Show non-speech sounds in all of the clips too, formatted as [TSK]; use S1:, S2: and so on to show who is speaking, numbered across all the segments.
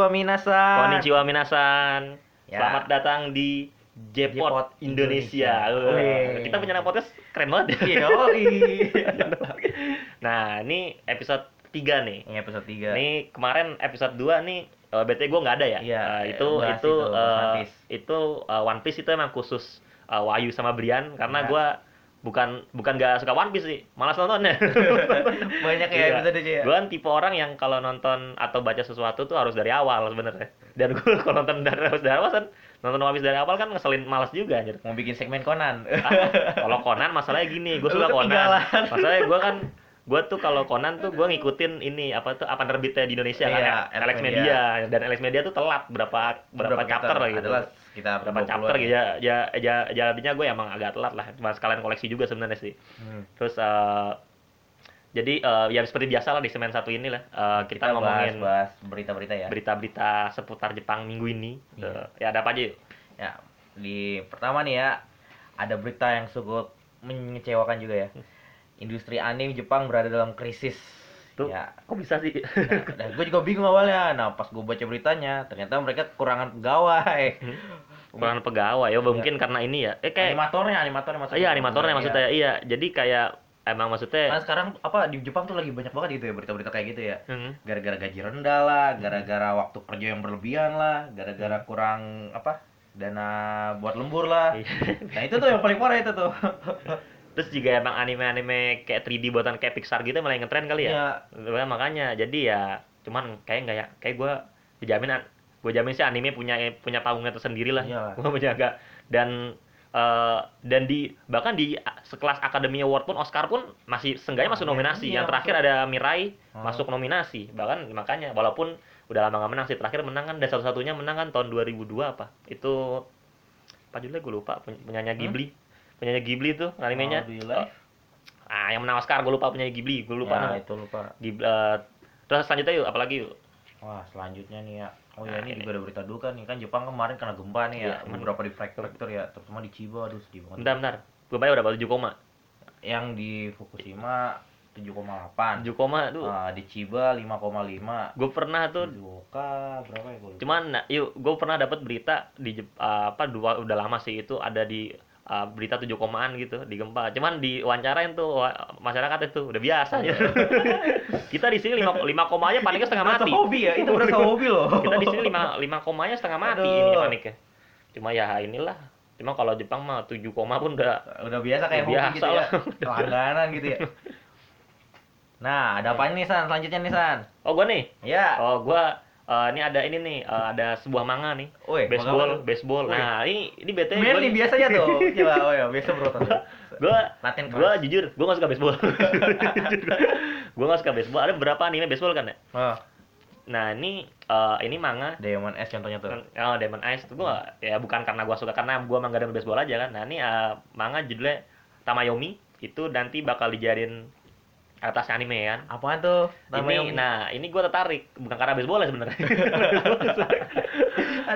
S1: Konnichiwa minasan.
S2: Konnichiwa minasan.
S1: Ya.
S2: Selamat datang di Jepot
S1: Jepot
S2: Indonesia.
S1: Indonesia. Wih.
S2: Kita punya podcast keren banget.
S1: Yoi. [LAUGHS]
S2: nah, ini episode 3 nih.
S1: Ini episode 3.
S2: Ini kemarin episode 2 nih uh, BT gue nggak ada ya.
S1: Iya,
S2: Uh, itu itu
S1: itu,
S2: uh,
S1: One Piece.
S2: itu uh, One Piece itu emang khusus uh, Wahyu sama Brian karena
S1: Iya.
S2: gua bukan bukan gak suka One Piece sih, malas nontonnya. [LAUGHS]
S1: Banyak ya episode aja ya.
S2: Gue kan tipe orang yang kalau nonton atau baca sesuatu tuh harus dari awal sebenarnya. Dan gue [LAUGHS] kalau nonton dari harus dari awal kan nonton One Piece dari awal kan ngeselin malas juga anjir.
S1: Mau bikin segmen Conan.
S2: Ah, kalau Conan masalahnya gini, gue [LAUGHS] suka Conan. Masalahnya gue kan gue tuh kalau Conan tuh gue ngikutin ini apa tuh apa terbitnya di Indonesia
S1: Iya,
S2: kan Alex
S1: Alex
S2: Media. dan Alex Media tuh telat berapa berapa, chapter lah gitu.
S1: Adalah sekitar
S2: berapa
S1: 20-an
S2: chapter gitu ya ya ya jadinya gue emang agak telat lah cuma sekalian koleksi juga sebenarnya sih
S1: Hmm.
S2: terus eh, jadi eh, ya seperti biasa lah di semen satu ini lah eh, kita,
S1: Kita
S2: ngomongin
S1: bahas, bahas berita-berita ya.
S2: berita-berita seputar Jepang minggu ini
S1: Iya.
S2: Eh, ya ada apa aja yuk
S1: Ya, di pertama nih ya, ada berita yang cukup mengecewakan juga ya. [LAUGHS] Industri anime Jepang berada dalam krisis.
S2: tuh
S1: Ya,
S2: kok bisa sih [LAUGHS]
S1: nah, gue juga bingung awalnya. Nah, pas gue baca beritanya, ternyata mereka kekurangan pegawai.
S2: kurang pegawai ya mungkin karena ini ya eh kayak
S1: animatornya, animatornya maksudnya.
S2: iya animatornya
S1: Iya.
S2: maksudnya iya jadi kayak emang maksudnya
S1: Kan sekarang apa di Jepang tuh lagi banyak banget gitu ya berita-berita kayak gitu ya.
S2: Hmm.
S1: Gara-gara gaji rendah lah, gara-gara waktu kerja yang berlebihan lah, gara-gara kurang apa? dana buat lembur lah.
S2: Iya.
S1: Nah, itu tuh yang paling parah itu tuh. [LAUGHS]
S2: terus juga emang anime-anime kayak 3D buatan kayak Pixar gitu mulai ngetren kali ya. Sebenarnya makanya jadi ya cuman kayak nggak ya kayak gue dijamin gue jamin sih anime punya punya panggungnya tersendiri lah. Gue menjaga dan eh, dan di bahkan di sekelas Academy Award pun Oscar pun masih seenggaknya masuk
S1: Iya,
S2: nominasi.
S1: iya,
S2: yang terakhir ada Mirai
S1: Oh.
S2: masuk nominasi. Bahkan makanya walaupun udah lama nggak menang sih terakhir menang kan dan satu-satunya menang kan tahun 2002 apa? Itu apa judulnya? Gue lupa Peny- penyanyi Ghibli penyanyi Ghibli tuh animenya
S1: Oh,
S2: ah yang menang Oscar gue lupa penyanyi Ghibli gue lupa
S1: ya,
S2: nama.
S1: itu lupa.
S2: Ghibli, eh, terus selanjutnya yuk apalagi yuk
S1: Wah, selanjutnya nih ya. Oh
S2: Nah,
S1: ya, ini
S2: ini.
S1: juga ada berita duka nih. Kan Jepang kemarin kena gempa nih ya.
S2: Emang.
S1: beberapa di prefektur ya, terutama di Chiba, aduh sedih banget.
S2: bentar bentar gue bayar berapa 7 koma
S1: Yang di Fukushima 7,8.
S2: 7 koma tuh
S1: Ah, di Chiba 5,5.
S2: gue pernah tuh
S1: Fukuoka berapa ya? gua lupa.
S2: cuman nah, yuk gue pernah dapat berita di Jep- ah, apa dua udah lama sih itu ada di ah, berita 7 komaan gitu di gempa cuman di wawancarain tuh wa- masyarakat itu udah biasa ya [LAUGHS] kita di sini 5 lima komanya paniknya setengah mati
S1: hobi ya, itu berasa hobi loh. [LAUGHS]
S2: kita di sini 5 lima komanya setengah mati
S1: Aduh.
S2: ini paniknya cuma ya inilah cuma kalau Jepang mah 7 koma pun udah
S1: udah biasa kayak
S2: Udah
S1: hobi gitu
S2: biasa
S1: ya.
S2: lah. [LAUGHS]
S1: Langganan gitu ya. Nah, ada apa nih San? Selanjutnya nih San.
S2: oh gue nih
S1: Ya.
S2: Oh, gua eh, ini ada ini nih, eh, ada sebuah manga nih.
S1: Woi,
S2: baseball,
S1: manga-
S2: baseball.
S1: Woi.
S2: Nah, ini ini bete
S1: Manly biasanya tuh. [LAUGHS] Coba, oh ya, biasa bro.
S2: Gua
S1: keras.
S2: jujur, gua gak suka baseball. [LAUGHS] gua gak suka baseball. Ada beberapa anime baseball kan ya?
S1: Oh,
S2: Nah, ini eh, ini manga
S1: Diamond S contohnya tuh.
S2: Oh, Demon Eyes itu gua ya bukan karena gua suka karena gua emang gak ada baseball aja kan. Nah, ini eh, manga judulnya Tamayomi itu nanti bakal dijadiin atas anime kan.
S1: Apaan tuh? Namanya
S2: ini, nah ini gue tertarik bukan karena baseball ya sebenarnya [LAUGHS]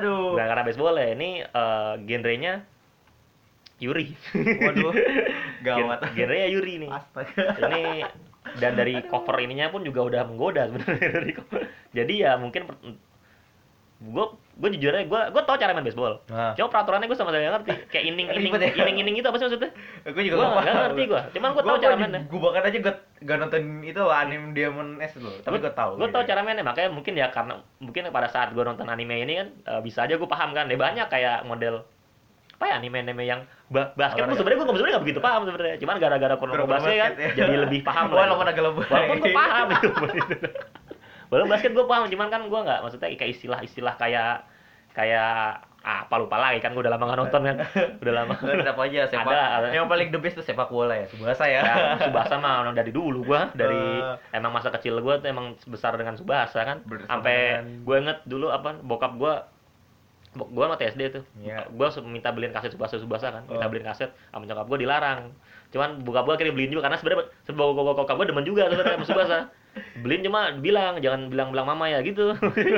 S1: Aduh.
S2: bukan karena baseball ya ini eh, genrenya Yuri
S1: Waduh. [LAUGHS] Gawat.
S2: Gen- genrenya Yuri nih
S1: Astaga.
S2: ini dan dari cover ininya pun juga udah menggoda sebenarnya dari cover. [LAUGHS] jadi ya mungkin gue gue jujur aja gue gue tau cara main baseball.
S1: Nah,
S2: cuma peraturannya gue sama sekali nggak ngerti. Kayak [LAUGHS] ining
S1: Ribet ya?
S2: ining ining itu apa sih maksudnya?
S1: Gue juga
S2: gue
S1: nggak
S2: ngerti gue cuman gue tau cara mainnya.
S1: Gue bahkan aja gak, gak nonton itu anime Diamond S loh. Tapi gue tahu.
S2: gue tau cara mainnya. Makanya mungkin ya karena mungkin pada saat gue nonton anime ini kan eh, bisa aja gue paham kan. Ya banyak kayak model apa ya anime anime yang ba basket tuh sebenarnya gue sebenarnya nggak begitu paham sebenarnya. Cuman gara-gara kurang basket kan
S1: ya.
S2: jadi lebih paham lah.
S1: Walaupun agak lebay.
S2: walaupun gue paham [LAUGHS] itu walaupun basket gue paham cuman kan gue nggak maksudnya kayak istilah-istilah kayak kayak ah, apa lupa lagi kan gue udah lama nggak nonton kan [LAUGHS] udah lama
S1: Tetap apa aja sepak.
S2: Ada, ada.
S1: Yang paling the best tuh sepak bola ya. Subasa ya.
S2: ya Subasa mah orang dari dulu gua dari
S1: Eh.
S2: emang masa kecil gua tuh emang besar dengan Subasa kan sampai
S1: dengan-
S2: gua inget dulu apa bokap gua bok gua sama TSD tuh
S1: Iya.
S2: gua se- minta beliin kaset Subasa Subasa kan minta
S1: Oh.
S2: beliin kaset sama nyokap gua dilarang cuman bokap gua akhirnya beliin juga karena sebenarnya sebab bokap gua demen juga sebenarnya sama Subasa beliin cuma bilang jangan bilang bilang mama ya gitu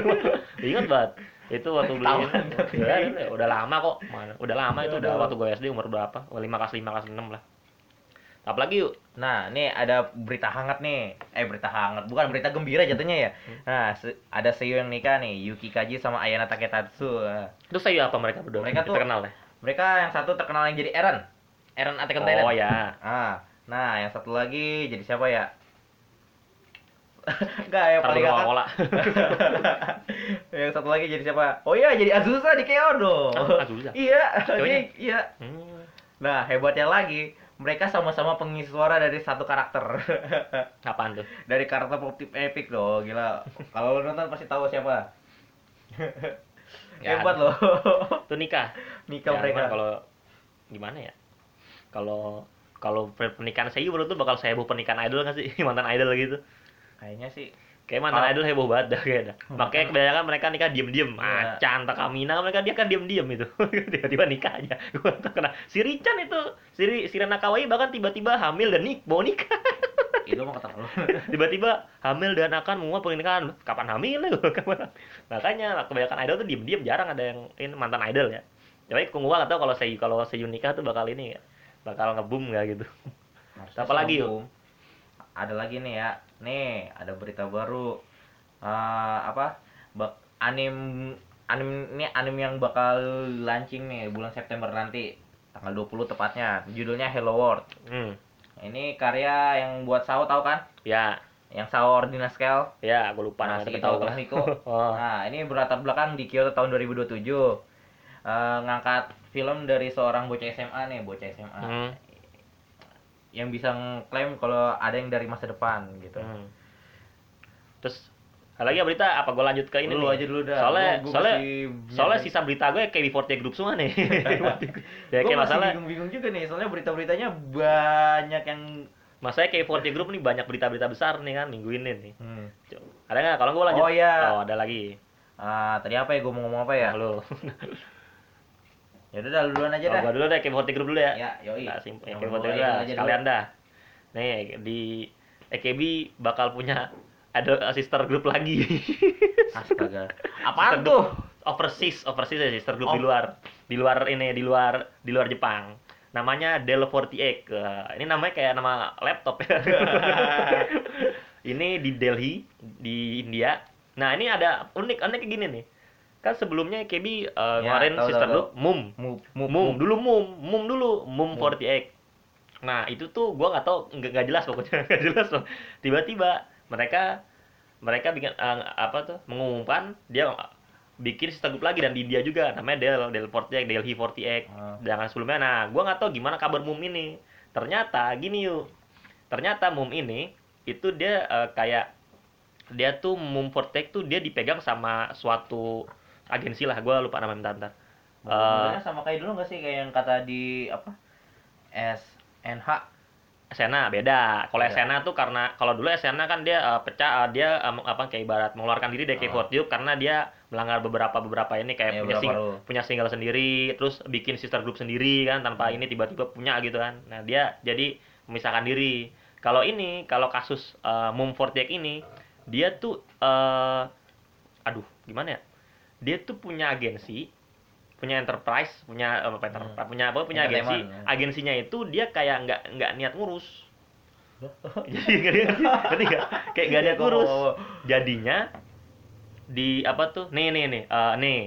S2: [LAUGHS] ingat banget itu waktu beliin
S1: tapi.
S2: ya, ya, udah lama kok Mana- udah lama itu udah
S1: Aduh.
S2: waktu gue SD umur berapa lima kelas lima kelas enam lah apalagi yuk
S1: Nah, ini ada berita hangat nih. Eh, berita hangat. Bukan berita gembira jatuhnya ya. Nah, se- ada seiyu yang nikah nih, Yuki Kaji sama Ayana Taketatsu.
S2: Itu saya apa mereka berdua
S1: Mereka tuh-
S2: kenal ya
S1: Mereka yang satu terkenal yang jadi Eren. Eren Attack on Titan.
S2: oh ya
S1: Ah, nah yang satu lagi jadi siapa ya? Enggak, yang
S2: Ntar
S1: paling ngakak.
S2: Coca-Cola. [LAUGHS]
S1: yang satu lagi jadi siapa? Oh iya, jadi Azusa di Keodo.
S2: Ah, Azusa?
S1: iya,
S2: Cowoknya?
S1: iya.
S2: Hmm.
S1: Nah, hebatnya lagi, mereka sama-sama pengisi suara dari satu karakter. [LAUGHS]
S2: apaan tuh
S1: dari karakter pop tip epic loh, gila. Kalau lo nonton pasti tahu siapa. [LAUGHS]
S2: Ya,
S1: Hebat loh.
S2: itu nikah
S1: Nikah
S2: Ya,
S1: mereka.
S2: kalau gimana ya kalau kalau per- pernikahan saya menurut tuh bakal saya heboh pernikahan idol nggak sih mantan idol gitu
S1: Kayaknya sih
S2: kayak mantan
S1: Oh.
S2: idol heboh banget dah kayak dah. makanya [LAUGHS] kebanyakan mereka nikah diem diem
S1: Iya.
S2: macan Takamina mereka dia kan diem diem itu tiba-tiba nikah aja gua tak kena si Richan itu si si Rana Kawaii bahkan tiba-tiba hamil dan nik mau nikah
S1: itu mah kata lu. [LAUGHS]
S2: tiba-tiba hamil dan akan mau pernikahan kapan hamil ya [LAUGHS] kapan makanya kebanyakan idol tuh diem-diem jarang ada yang ini mantan idol ya tapi gua nggak tahu kalau saya kalau saya nikah tuh bakal ini ya bakal ngebum nggak gitu
S1: Harusnya
S2: Apa lagi,
S1: sih
S2: yuk?
S1: Ada lagi nih ya. Nih, ada berita baru. Eh, apa? Bak anim anim ini anim yang bakal launching nih bulan September nanti. Tanggal 20 tepatnya. Judulnya Hello World.
S2: hmm.
S1: Ini karya yang buat Sao tahu kan?
S2: ya
S1: Yang Sao Ordinal Scale.
S2: ya gue lupa
S1: Nah, si
S2: tahu
S1: Tomiko. [LAUGHS]
S2: oh.
S1: Nah, ini berlatar belakang di Kyoto tahun 2027. Eh, ngangkat film dari seorang bocah SMA nih, bocah SMA.
S2: Hmm.
S1: Yang bisa ngeklaim kalau ada yang dari masa depan gitu.
S2: Hmm. terus ada lagi ya berita apa gue lanjut ke ini
S1: Lu
S2: nih?
S1: aja dulu dah.
S2: soalnya
S1: Gua- gua
S2: soalnya
S1: masih
S2: soalnya sisa berita gue kayak B40 Group semua nih [LAUGHS] ya kayak masalah
S1: bingung-bingung juga nih, soalnya berita-beritanya banyak yang
S2: masanya kayak 40 Group nih banyak berita-berita besar nih kan minggu ini nih
S1: hmm.
S2: ada nggak kalau gue lanjut
S1: Oh, iya.
S2: oh ada lagi
S1: Ah, tadi apa ya gua mau ngomong apa ya?
S2: Halo. [LAUGHS]
S1: Ya udah dah, duluan aja dah.
S2: gua dulu deh K40 Group dulu ya.
S1: Ya, yoi.
S2: Nah, sim-
S1: Yang
S2: K40
S1: mulai
S2: Group dah, sekalian dah. Nih, di EKB bakal punya ada sister group lagi. [LAUGHS]
S1: Astaga.
S2: Sister
S1: Apaan
S2: group
S1: tuh?
S2: Overseas, overseas ya sister group di
S1: Oh.
S2: luar. Di luar ini, di luar di luar Jepang. Namanya Dell 48. Wah, ini namanya kayak nama laptop ya. [LAUGHS] ini di Delhi, di India. Nah, ini ada unik unik kayak gini nih. Kan sebelumnya EKB eh,
S1: Ya,
S2: ngeluarin
S1: tahu,
S2: sister
S1: tahu,
S2: Mum.
S1: Move,
S2: Mum, dulu Mum, Mum dulu, Mum
S1: Mum.
S2: 48. Nah, itu tuh gua nggak tahu nggak jelas pokoknya [LAUGHS] nggak jelas loh. Tiba-tiba mereka mereka bikin eh, apa tuh mengumumkan dia bikin sister group lagi dan di India juga namanya Del Del 48 Delhi 48
S1: Ah.
S2: jangan sebelumnya nah gua nggak tahu gimana kabar Mum ini ternyata gini yuk ternyata Mum ini itu dia eh, kayak dia tuh Mum 48 tuh dia dipegang sama suatu agensi lah gua lupa namanya bentar, bentar. Eh,
S1: Modelnya sama kayak dulu nggak sih kayak yang kata di apa? SNH.
S2: Sena beda. Kalau. Sena tuh karena kalau dulu Sena kan dia eh, pecah eh, dia eh, apa kayak ibarat mengeluarkan diri dari
S1: Oh.
S2: K40 karena dia melanggar beberapa beberapa ini kayak
S1: Iya,
S2: punya sing-
S1: rule.
S2: punya single sendiri, terus bikin sister group sendiri kan tanpa
S1: Hmm.
S2: ini tiba-tiba punya gitu kan. Nah, dia jadi memisahkan diri. Kalau ini kalau kasus eh, Mum 48 ini dia tuh eh aduh, gimana ya? Dia tuh punya agensi punya enterprise, punya apa enterprise,
S1: Hmm.
S2: punya apa? Punya agensi.
S1: Ya.
S2: Agensinya itu dia kayak nggak nggak niat ngurus. [LAUGHS] Jadi nggak? Ngerti nggak? Kayak nggak niat ngurus. Jadinya di apa tuh? Nih nih nih, eh, nih,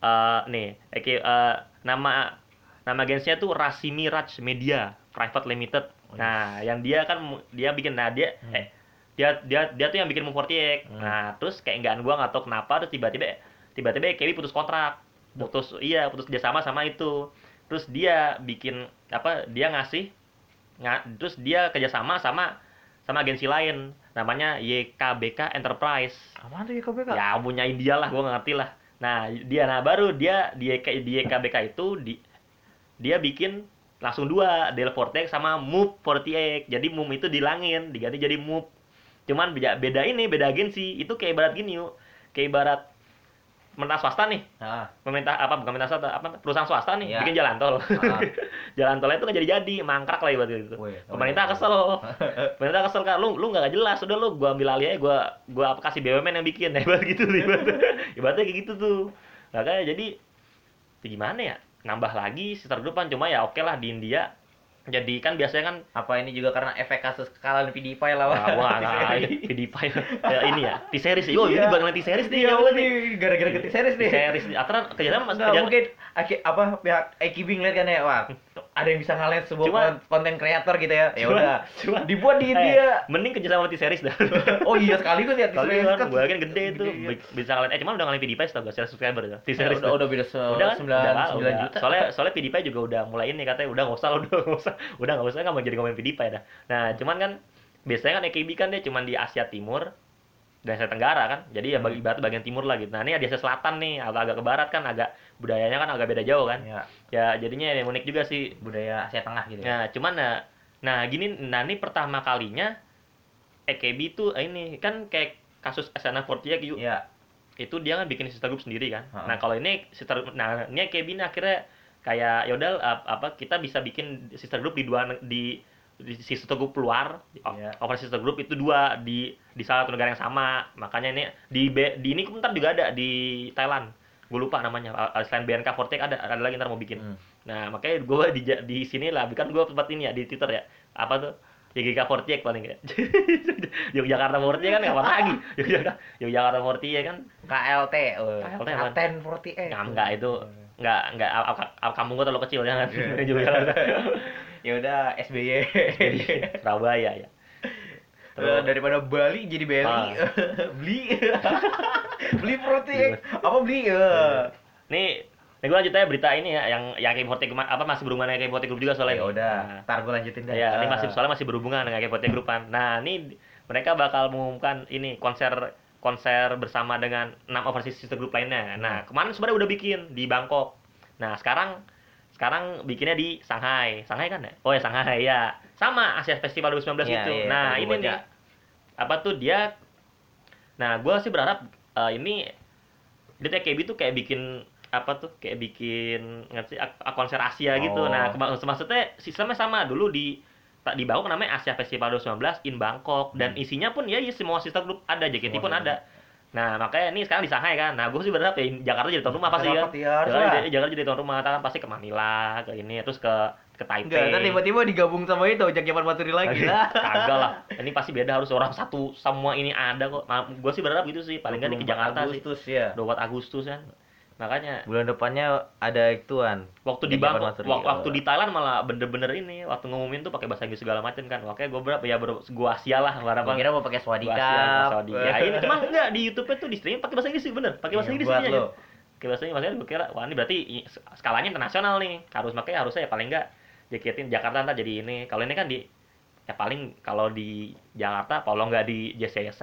S2: Eh, nih, oke, eh, nama nama agensinya tuh Rasimi Raj Media Private Limited.
S1: Oh,
S2: Nah, yang dia kan dia bikin nah dia
S1: Hmm.
S2: eh dia dia dia tuh yang bikin Move 48.
S1: Hmm.
S2: Nah, terus kayak nggak gua nggak tahu kenapa terus tiba-tiba tiba-tiba Kewi putus kontrak. Putus iya, putus kerjasama sama itu. Terus dia bikin apa? Dia ngasih nga- terus dia kerjasama sama sama agensi lain namanya YKBK Enterprise.
S1: Apaan tuh YKBK?
S2: Ya punya India lah, gua nggak ngerti lah. Nah, dia nah baru dia di YK, di YKBK itu di dia bikin langsung dua, Del Forte sama Move 48. Jadi Move itu dilangin, diganti jadi Move. Cuman beda, beda ini, beda agensi. Itu kayak ibarat gini yuk. Kayak ibarat pemerintah swasta nih.
S1: Nah,
S2: Pemerintah apa bukan pemerintah swasta, apa perusahaan swasta nih
S1: Iya.
S2: bikin jalan tol.
S1: Ah. [LAUGHS]
S2: jalan tolnya itu nggak jadi-jadi, mangkrak lah ibarat itu.
S1: Wih,
S2: Pemerintah
S1: oh, iya.
S2: kesel. [LAUGHS] Pemerintah kesel kan lu lu nggak jelas udah lu gua ambil alih aja gua gua apa kasih BUMN yang bikin [LAUGHS] ibarat gitu ibaratnya, ibaratnya kayak gitu tuh nah kayak jadi ya gimana ya nambah lagi group kan cuma ya oke lah di India jadi kan biasanya kan
S1: Apa ini juga karena efek kasus kekalahan PewDiePie lah.
S2: wah wah PewDiePie ya ini ya T-series oh ini
S1: Iya.
S2: bakalan T-series nih nyawa nih.
S1: gara-gara ke series nih.
S2: T-series nih. Mas
S1: Nggak,
S2: kerjaan
S1: mungkin apa pihak AKB ngeliat kan ya, wah ada yang bisa ngalahin sebuah
S2: Cuma-
S1: kon- konten kreator gitu ya. Ya udah,
S2: cuma-
S1: dibuat di
S2: Eh,
S1: India.
S2: mending kerja sama T-series dah [LAUGHS]
S1: Oh iya sekaligus ya
S2: Kali
S1: T-series
S2: kan, gue kan gede itu,
S1: Gede, iya.
S2: bisa kalian. Eh cuman udah ngalahin PewDiePie tau gak secara subscriber ya, T-series
S1: udah, udah beda se
S2: udah kan? Udah
S1: juta.
S2: Soalnya soalnya PewDiePie juga udah mulai ini katanya udah nggak usah [LAUGHS] udah nggak usah udah nggak usah nggak mau jadi ngomongin PewDiePie dah. Nah cuman kan biasanya kan AKB kan dia cuman di Asia Timur dan Asia Tenggara kan. Jadi ya
S1: Hmm.
S2: bagi ibarat bagian timur lah gitu. Nah ini di Asia Selatan nih agak-agak ke barat kan agak budayanya kan agak beda jauh kan.
S1: ya
S2: Ya jadinya yang unik juga sih.
S1: budaya Asia Tengah gitu. ya.
S2: Nah cuman nah, nah gini nah ini pertama kalinya AKB tuh eh, ini kan kayak kasus SNF48 yuk
S1: Iya.
S2: itu dia kan bikin sister group sendiri kan.
S1: Ha-ha.
S2: Nah kalau ini sister, nah ini KB ini akhirnya kayak yaudah ap- apa kita bisa bikin sister group di dua di di sister group luar, di-
S1: Iya.
S2: over sister group itu dua di di salah satu negara yang sama. Makanya ini di B- di ini ntar juga ada di Thailand. Gue lupa namanya. Selain BNK48 ada ada lagi ntar mau bikin.
S1: Hmm.
S2: Nah makanya gue di di sini lah, kan gue tempat ini ya di Twitter ya. Apa tuh? YGK48 paling ya. [LAUGHS] Yogyakarta 48 kan kapan lagi? Yogyakarta Yogyakarta 48 kan
S1: KLT. Oh.
S2: KLT?
S1: Katen 48.
S2: Nggak, enggak itu al, al, al kampung gua terlalu kecil jangan
S1: Iya. [LAUGHS]
S2: juga [LAUGHS]
S1: ya udah SBY.
S2: Surabaya ya.
S1: Terus [LAUGHS] daripada Bali jadi Bali,
S2: Ah. [LAUGHS]
S1: beli, [LAUGHS] beli protein, apa beli ya?
S2: Nih, nih gua lanjut aja berita ini ya yang yang K48 kema- apa masih berhubungan dengan K48 Group juga soalnya.
S1: Ya udah,
S2: Nah,
S1: ntar gue lanjutin deh.
S2: ya, ini
S1: Ah.
S2: masih soalnya masih berhubungan dengan K48 Groupan. Nah, ini mereka bakal mengumumkan ini konser konser bersama dengan enam overseas sister group lainnya. Nah, kemarin sebenarnya udah bikin di Bangkok. Nah, sekarang sekarang bikinnya di Shanghai. Shanghai kan ya? Oh ya Shanghai ya. Sama Asia Festival 2019
S1: Iya,
S2: itu.
S1: iya,
S2: nah,
S1: tadi
S2: ini nih apa tuh dia Nah, gua sih berharap eh, ini dia tuh kayak gitu kayak bikin apa tuh kayak bikin ngerti konser Asia gitu.
S1: Oh.
S2: Nah, kema- maksudnya sistemnya sama dulu di tak di Bangkok namanya Asia Festival 2019 in Bangkok dan
S1: Hmm.
S2: isinya pun ya, ya semua sister group ada JKT
S1: Semua
S2: pun ada. Nah, makanya ini sekarang di Shanghai kan. Nah, gue sih berharap ya Jakarta jadi tuan rumah pasti kan.
S1: Ya,
S2: Jakarta, jadi- Jakarta jadi tuan rumah, kan pasti ke Manila, ke ini terus ke ke Taipei.
S1: Enggak, tiba-tiba digabung sama itu, Ojek Japan Maturi lagi.
S2: Kagak lah. [LAUGHS] Ini pasti beda harus orang satu semua ini ada kok. Nah, gue sih berharap gitu sih. Paling nggak di ke
S1: 24
S2: Jakarta sih.
S1: Agustus ya.
S2: 24 Agustus kan. Makanya
S1: Bulan depannya ada ituan.
S2: waktu di Bangkok,
S1: Matsuri.
S2: wak- waktu di Thailand malah bener-bener ini waktu ngumumin tuh pakai bahasa Inggris segala macam kan. Makanya gue berapa ya ber, gua Asia lah berapa
S1: kira mau pakai.
S2: Saudi. Ya ini [LAUGHS] cuman enggak di YouTube itu di streaming pakai bahasa Inggris sih bener. Pakai bahasa
S1: Iya,
S2: Inggris aja. Pakai bahasa Inggris makanya gue kira wah ini berarti skalanya internasional nih. Harus makanya harusnya ya paling enggak JKT Jakarta ntar jadi ini. Kalau ini kan di ya paling kalau di Jakarta kalau nggak di JCC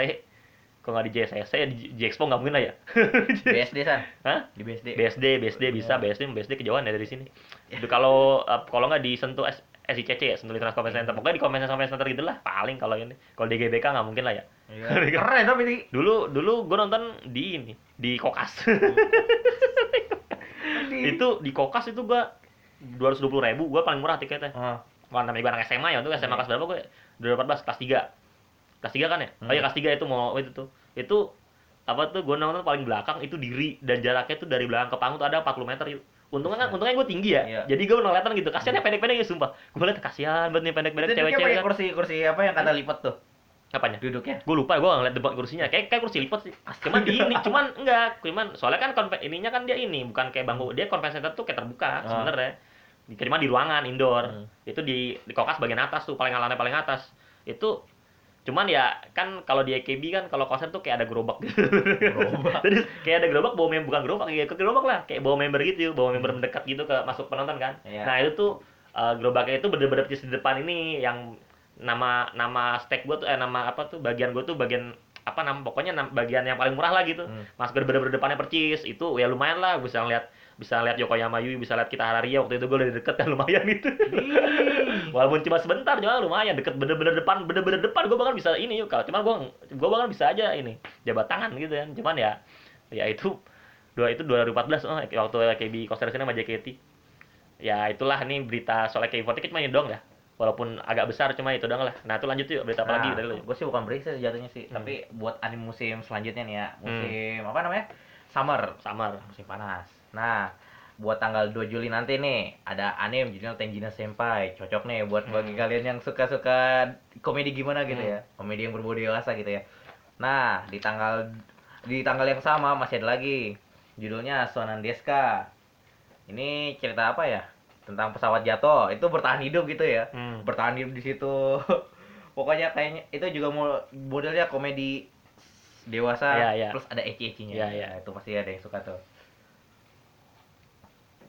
S2: kalau nggak di JCC di J-Expo nggak mungkin lah ya. [LAUGHS]
S1: BSD san.
S2: Hah?
S1: Di BSD.
S2: BSD, BSD bisa, BSD, BSD kejauhan ya dari sini. Itu kalau eh, kalau nggak disentuh S SICC ya, Sentul International Convention Center. Pokoknya di Convention Convention Center gitu lah, paling kalau ini. Kalau di GBK nggak mungkin lah ya.
S1: Iya. [LAUGHS] Keren tapi ini.
S2: Dulu dulu gue nonton di ini, di Kokas. [LAUGHS] itu di Kokas itu gua 220 ribu, gue paling murah tiketnya.
S1: Ah,
S2: Wah, namanya gue anak SMA ya, itu SMA kelas berapa gue? 2014, kelas 3. Kelas 3 kan ya? Oh iya,
S1: Hmm.
S2: kelas 3 itu mau itu tuh. Itu apa tuh gue nonton paling belakang itu diri dan jaraknya tuh dari belakang ke panggung tuh ada 40 meter yuk. Untungnya kan, untungnya gue tinggi ya.
S1: Iya.
S2: Jadi gue ngeliatan gitu. Kasihan ya pendek-pendek ya sumpah. Gue liat kasihan banget nih pendek-pendek cewek-cewek kan.
S1: kursi kursi apa yang kata lipat tuh?
S2: Apanya?
S1: Duduknya.
S2: Gue lupa, gue ngeliat depan kursinya. Kayak kayak kursi lipat sih. Cuman di ini, [LAUGHS] cuman enggak. Cuman soalnya kan konven, ininya kan dia ini, bukan kayak bangku. Dia convention center tuh kayak terbuka
S1: Ah.
S2: sebenarnya. Di- Cuma di ruangan indoor.
S1: Hmm.
S2: Itu di di kokas bagian atas tuh, paling lantai paling atas. Itu cuman ya kan kalau di AKB kan kalau konser tuh kayak ada gerobak gitu.
S1: Gerobak. [LAUGHS]
S2: Jadi kayak ada gerobak bawa member bukan gerobak ya ke gerobak lah, kayak bawa member gitu, bawa member mendekat gitu ke masuk penonton kan.
S1: Iya.
S2: Nah, itu tuh eh, gerobaknya itu bener-bener persis di depan ini yang nama nama stack gua tuh eh nama apa tuh bagian gua tuh bagian apa nama pokoknya nam- bagian yang paling murah lah gitu.
S1: Hmm.
S2: Mas bener-bener depannya percis itu ya lumayan lah bisa ngeliat bisa lihat Yokoyama Yui, bisa lihat kita Hararia waktu itu gue udah deket kan [LAUGHS] lumayan itu. Walaupun cuma sebentar, cuma lumayan deket bener-bener depan, bener-bener depan gue bahkan bisa ini yuk. Cuman gue gue bahkan bisa aja ini jabat tangan gitu kan. Cuman ya ya itu dua itu 2014 oh, waktu KB konser sini sama JKT. Ya itulah nih berita soal KB48 cuma ini doang ya. Walaupun agak besar cuma itu doang lah. Nah, itu lanjut yuk berita apa lagi dari lu?
S1: Gue Nah, sih bukan berita jatuhnya sih,
S2: Hmm.
S1: tapi buat anime musim selanjutnya nih ya, musim apa namanya? Summer,
S2: Samar.
S1: musim panas. Nah, buat tanggal 2 Juli nanti nih ada anime judulnya Tenjina Senpai. Cocok nih buat bagi
S2: Hmm.
S1: kalian yang suka-suka komedi gimana gitu
S2: Hmm.
S1: ya. Komedi yang berbau dewasa gitu ya. Nah, di tanggal di tanggal yang sama masih ada lagi. Judulnya Sonan Deska. Ini cerita apa ya? Tentang pesawat jatuh. Itu bertahan hidup gitu ya.
S2: Hmm.
S1: Bertahan hidup di situ. [LAUGHS] Pokoknya kayaknya itu juga modelnya komedi dewasa
S2: Iya, iya.
S1: plus ada ecce-eccinya.
S2: Iya, iya.
S1: Nah, itu pasti ada yang suka tuh.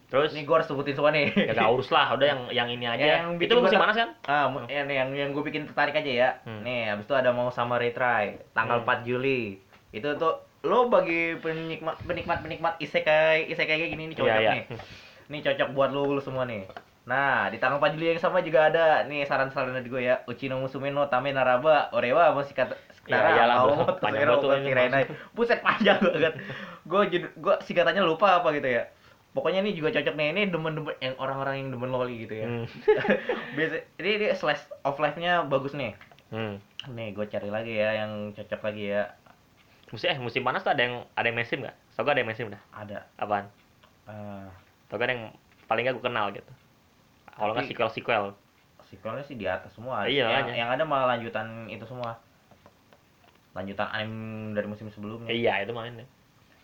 S2: Terus
S1: Ini gue harus sebutin semua nih.
S2: ya gak urus lah, udah yang yang ini aja.
S1: Yang
S2: itu musim panas kan?
S1: Ah, mu- yang yang, yang gue bikin tertarik aja ya.
S2: Hmm.
S1: Nih, abis itu ada mau sama retry tanggal
S2: Hmm.
S1: 4 Juli. Itu tuh lo bagi penikmat penikmat penikmat isekai isekai kayak gini ini cocok
S2: Iya, iya.
S1: nih. Ini cocok buat lo, lo semua nih. Nah, di tanggal 4 Juli yang sama juga ada nih saran-saran dari gue ya. Uchino Musume no Tame Naraba Orewa masih kata
S2: Iya, iyalah,
S1: mau.
S2: Panjang banget.
S1: Buset panjang banget. Gue gue singkatannya lupa apa gitu ya. Pokoknya ini juga cocok nih. Ini demen-demen yang orang-orang yang demen loli gitu ya.
S2: Hmm. [LAUGHS]
S1: Biasa ini, ini slice of life-nya bagus nih.
S2: Hmm.
S1: Nih, gue cari lagi ya yang cocok lagi ya.
S2: Musim eh musim panas tuh ada yang ada yang mainstream nggak? So ada yang mainstream dah.
S1: Ada
S2: Apaan?
S1: eh
S2: Atau ada yang paling gak gue kenal gitu. Kalau nggak sequel sequel.
S1: sequelnya sih di atas semua.
S2: Iya,
S1: yang, yang ada malah lanjutan itu semua. Lanjutan anime dari musim sebelumnya.
S2: Iya itu main deh.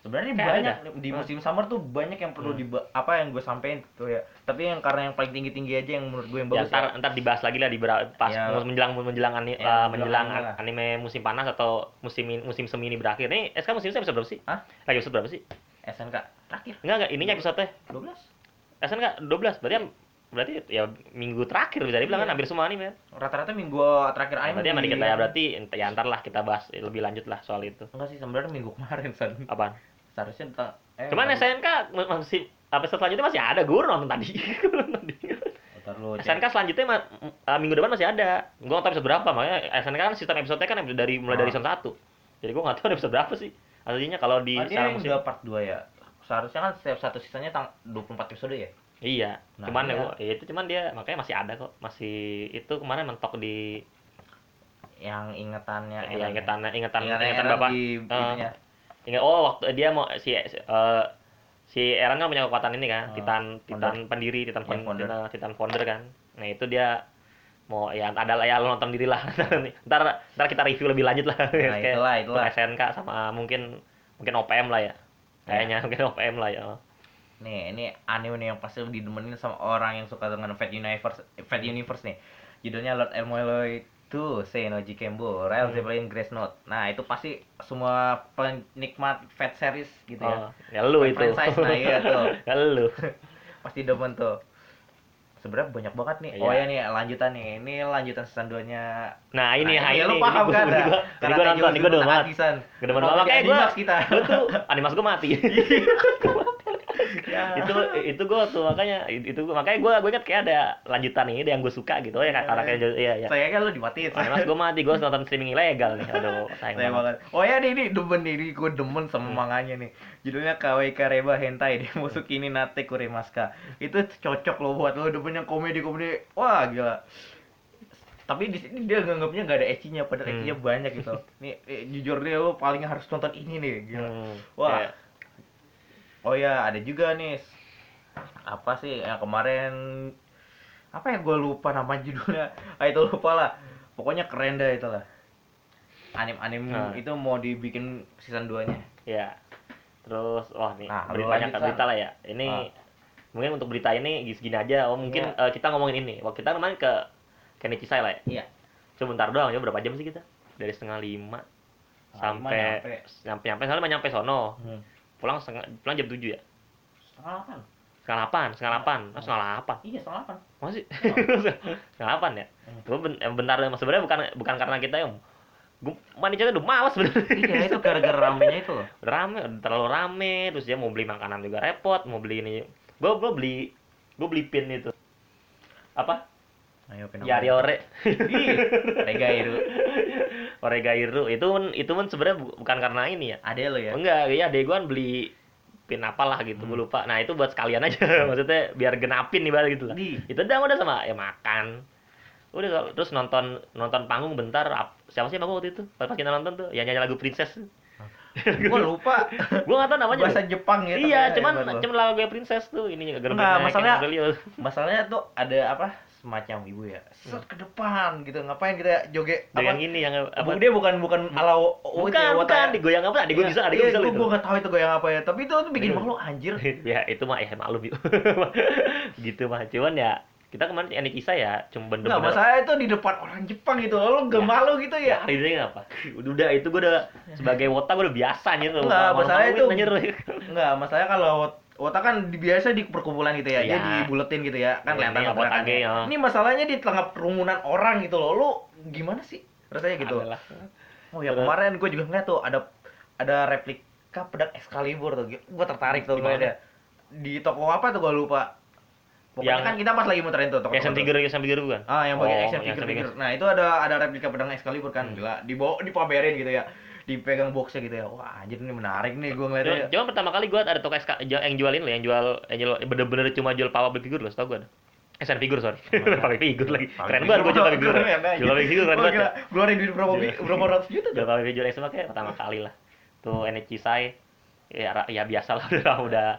S1: Sebenarnya
S2: Kayak
S1: banyak
S2: ada.
S1: di
S2: Hmm.
S1: musim summer tuh banyak yang perlu
S2: Hmm.
S1: di apa yang gue sampein tuh ya. Tapi yang karena yang paling tinggi-tinggi aja yang menurut gue yang
S2: Ya,
S1: bagus
S2: ntar
S1: ya.
S2: ntar dibahas lagi lah di pas
S1: Ya.
S2: menjelang menjelang ani-
S1: Ya,
S2: eh,
S1: menjelang anime
S2: musim panas atau musim musim semi ini berakhir. Nih, SK musim ini episode berapa sih?
S1: Hah?
S2: Lagi episode berapa sih?
S1: SNK terakhir
S2: Enggak enggak, ininya episode
S1: 12.
S2: SNK 12. Berarti berarti ya minggu terakhir bisa dibilang
S1: Iya.
S2: kan hampir semua anime.
S1: Rata-rata minggu terakhir anime.
S2: Berarti sama
S1: di-
S2: dikit lah ya berarti ya ntar lah kita bahas lebih lanjut lah soal itu.
S1: Enggak sih sebenarnya minggu kemarin San.
S2: Apaan?
S1: Seharusnya tentang eh,
S2: Cuman
S1: tadi-
S2: SNK masih episode selanjutnya masih ada. Gue nonton tadi. [LAUGHS] Gua
S1: cek.
S2: SNK selanjutnya ma- uh, minggu depan masih ada. Gue nggak tahu episode berapa, makanya SNK kan sistem episode-nya kan episode dari mulai dari
S1: Ah.
S2: season 1. Jadi gue nggak tahu [LAUGHS] episode berapa sih. Aslinya kalau di
S1: dia
S2: secara
S1: yang
S2: musim.
S1: udah part 2 ya. Seharusnya kan setiap satu sisanya tang 24 episode ya.
S2: Iya.
S1: Nah,
S2: cuman ya, gua, ya itu cuman dia makanya masih ada kok. Masih itu kemarin mentok di
S1: Yang ingetannya
S2: ya,
S1: Eren ya.
S2: ingatan ingatan
S1: Ingetannya
S2: ingatan
S1: Eren
S2: Bapak.
S1: di itunya.
S2: Ingat oh waktu dia mau si eh, si Eren kan punya kekuatan ini kan,
S1: Ah,
S2: Titan Titan pendiri, Titan
S1: Iya,
S2: fon-
S1: founder.
S2: Titan, Titan founder kan. Nah, itu dia mau ya ada lah ya lo nonton diri lah. [LAUGHS] ntar ntar kita review lebih lanjut lah.
S1: Nah,
S2: Kayak
S1: itulah itulah.
S2: SNK sama mungkin mungkin OPM lah ya. Kayaknya [LAUGHS] mungkin OPM lah ya.
S1: Nih, ini anime nih yang pasti didemenin sama orang yang suka dengan Fat Universe, Fat Universe nih. Judulnya Lord Elmoiloi 2 Sei no Jikembo, Rail
S2: Hmm.
S1: Zeppelin Grace Note. Nah, itu pasti semua penikmat Fat series gitu ya.
S2: Oh, ya lu
S1: Fat
S2: itu.
S1: franchise, nah iya tuh. [LAUGHS]
S2: ya lu. [LAUGHS]
S1: Pasti demen tuh. Sebenarnya banyak banget nih.
S2: Iya.
S1: Oh ya nih lanjutan nih. Ini lanjutan season 2-nya.
S2: Nah, ini
S1: nah,
S2: ini,
S1: iya, lu
S2: ini,
S1: paham
S2: gua-
S1: kan?
S2: gua- gua- Tadi gue nonton, nih gue udah banget. Gede banget. Makanya gue,
S1: kita.
S2: gue tuh animas gue mati. [LAUGHS]
S1: Ya.
S2: itu itu gue tuh makanya itu gua- makanya gue gue ingat kayak ada lanjutan ini yang gue suka gitu ya karena kayak iya ya.
S1: Sayangnya lu dimatiin.
S2: Animas gue mati, gue nonton streaming ilegal nih. Aduh, [LAUGHS] sayang
S1: Sayang
S2: banget.
S1: banget. Oh ya nih, nih demen nih, nih gue demen sama
S2: Hmm.
S1: manganya nih. Judulnya Kawaii Kareba Hentai [LAUGHS] di Musuki ni Nate Kuremaska. Itu cocok loh buat lo demen yang komedi-komedi. Wah, gila. Tapi di sini dia nganggapnya nggak ada ecchinya, padahal
S2: Hmm.
S1: ecchinya banyak gitu. [LAUGHS] Nih, eh, jujur deh lo paling harus nonton ini nih, gila.
S2: Hmm,
S1: Wah. Oh ya, ada juga nih. Apa sih yang kemarin apa yang gue lupa nama judulnya? [LAUGHS] Ah itu lupa lah. Pokoknya keren dah itu lah. Anim-anim
S2: Nah.
S1: itu mau dibikin season 2-nya.
S2: Ya. Terus wah nih
S1: Nah,
S2: beritanya
S1: lanjut,
S2: berita lah ya. Ini
S1: Ah.
S2: mungkin untuk berita ini segini aja. Oh mungkin
S1: Iya.
S2: eh, kita ngomongin ini. Waktu kita kemarin ke Kenichi Sai lah ya.
S1: Iya.
S2: Cuma bentar doang ya berapa jam sih kita? Dari setengah lima sampai
S1: nyampe.
S2: nyampe soalnya nyampe sono.
S1: Hmm.
S2: Pulang setengah pulang jam 7 ya.
S1: Setengah delapan.
S2: Setengah delapan, setengah delapan, oh, setengah delapan.
S1: Iya, setengah delapan.
S2: Masih [LAUGHS] setengah delapan ya.
S1: Hmm.
S2: Gue ben, eh, bentar sebenarnya bukan bukan karena kita yang gue mandi aja udah malas sebenarnya.
S1: Iya, itu gara-gara ramenya itu loh. [LAUGHS]
S2: rame terlalu rame terus dia mau beli makanan juga repot mau beli ini gue gue beli gue beli pin itu apa
S1: Ayo pin
S2: Yari Ore
S1: Ih, Regairu. [LAUGHS]
S2: Oregairu itu pun itu pun sebenarnya bu- bukan karena ini ya
S1: Ada lo ya.
S2: enggak ya adek gue kan beli pin apalah gitu gue
S1: Hmm.
S2: lupa nah itu buat sekalian aja [LAUGHS] maksudnya biar genapin nih balik gitu lah
S1: Di.
S2: itu udah udah sama ya makan udah terus nonton nonton panggung bentar ap- siapa sih yang waktu itu pas kita nonton tuh yang nyanyi lagu princess
S1: Gua lupa. [LAUGHS]
S2: Gua nggak tahu namanya.
S1: Bahasa Jepang ya.
S2: iya,
S1: ya,
S2: cuman cuman lagu Princess tuh ini
S1: Enggak, masalahnya- masalahnya tuh ada apa? Semacam ibu ya. Set ke depan gitu. Ngapain kita joget
S2: Apa? yang ini yang apa?
S1: Dia bukan bukan ala o- o-
S2: bukan, bukan, digoyang apa? Gua
S1: Iya,
S2: bisa, adik
S1: iya,
S2: bisa
S1: gua,
S2: itu.
S1: gua nggak tahu itu goyang apa ya. Tapi itu tuh bikin malu anjir. [LAUGHS]
S2: ya itu mah ya maklum yuk. [LAUGHS] gitu mah. Cuman ya kita kemarin ini kisah ya cuma
S1: Enggak,
S2: bener-bener
S1: masalahnya itu di depan orang Jepang gitu. Lo gak
S2: Ya.
S1: malu gitu ya?
S2: Ini apa? Udah, itu gue udah sebagai wota gue udah biasa.
S1: Enggak,
S2: Malu-maluin,
S1: masalahnya itu-. Enggak, masalahnya kalau Wota kan biasa di perkumpulan gitu ya, dia
S2: Iya.
S1: dibuletin gitu ya, kan kelihatan
S2: ini
S1: gerakannya.
S2: Ya.
S1: Ini masalahnya di tengah kerumunan orang gitu loh, lu gimana sih rasanya gitu?
S2: Adalah.
S1: Oh ya kemarin gue juga ngeliat tuh ada ada replika pedang Excalibur tuh, gue tertarik tuh ada di toko apa tuh gue lupa. Pokoknya
S2: Yang-
S1: kan kita pas lagi muterin tuh toko.
S2: Action figure, action figure bukan?
S1: Ah, yang bagian
S2: Oh,
S1: action figure. Nah, itu ada ada replika pedang Excalibur kan,
S2: Hmm.
S1: gila. Dibawa dipamerin gitu ya. Dipegang boxnya gitu ya. Wah, anjir ini menarik nih gue ngeliatnya.
S2: cuma pertama kali gue ada toko SK, yang jualin loh, yang jual, yang jual bener-bener cuma jual power figure loh, tau gue ada. Action figure sorry, pakai [LAUGHS] figure lagi. Keren banget gue jual figure. Jual figure keren banget. ya.
S1: Ngeluarin duit berapa berapa ratus juta tuh?
S2: Jual pakai figure SMA kayak pertama kali lah. Tuh NHC Sai, ya, ya biasa lah [LAUGHS] udah, udah.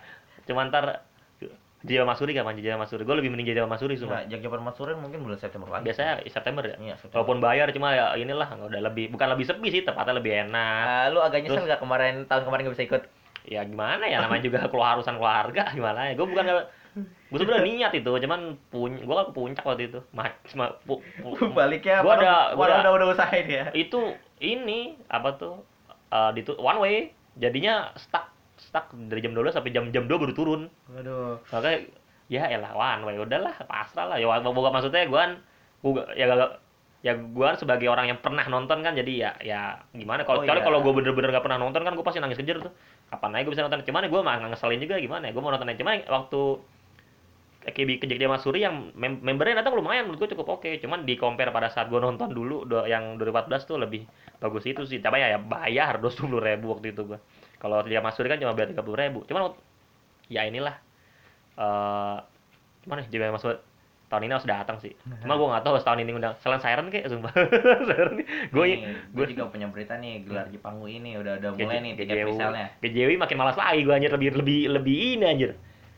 S2: Cuma ntar Jaya Masuri kan, Jaya Masuri. Gue lebih mending Jaya Masuri
S1: Nah,
S2: sumpah.
S1: Japan Matsurin mungkin bulan September lagi.
S2: Biasanya September ya.
S1: Iya, September.
S2: Walaupun bayar cuma ya inilah udah lebih bukan lebih sepi sih, tepatnya lebih enak.
S1: Ah, lu agak nyesel nggak kemarin tahun kemarin nggak bisa ikut?
S2: ya gimana ya namanya juga keluar urusan keluarga gimana ya gue bukan gue sebenarnya niat itu cuman punya gue kan ke puncak waktu itu ma, ma- pu, pu- [LAUGHS]
S1: Baliknya
S2: Gua
S1: apa?
S2: ada- ada-
S1: udah udah usahain ya.
S2: itu ini apa tuh eh, di tu- one way jadinya stuck stuck dari jam 12 sampai jam jam 2 baru turun.
S1: Waduh.
S2: makanya ya elah one way udahlah pasrah lah. Ya bukan maksudnya gue kan gua ya gak ya gue kan sebagai orang yang pernah nonton kan jadi ya ya gimana? Kalau
S1: Oh,
S2: kecuali
S1: iya.
S2: kalau gue bener-bener gak pernah nonton kan gue pasti nangis kejer tuh. Kapan aja gue bisa nonton? Cuman gue mah ngeselin juga gimana? Ya gue mau nonton aja. Cuman waktu KB Kejek Dia Masuri yang mem membernya datang lumayan menurut gue cukup oke. Cuman di compare pada saat gue nonton dulu do- yang 2014 tuh lebih bagus itu sih. Tapi ya, ya bayar dos puluh ribu waktu itu gue kalau dia Masuri kan cuma bayar tiga puluh ribu. Cuman ya inilah eh gimana ya Dia Masuri tahun ini harus datang sih. Cuma gue nggak tahu tahun ini undang selain Siren kayak sumpah. [LAUGHS] Siren gue
S1: gue juga punya berita nih gelar Jepanggu ini udah udah mulai nih tiket presale-nya.
S2: GJW makin malas lagi gue anjir. Lebih lebih lebih ini anjir.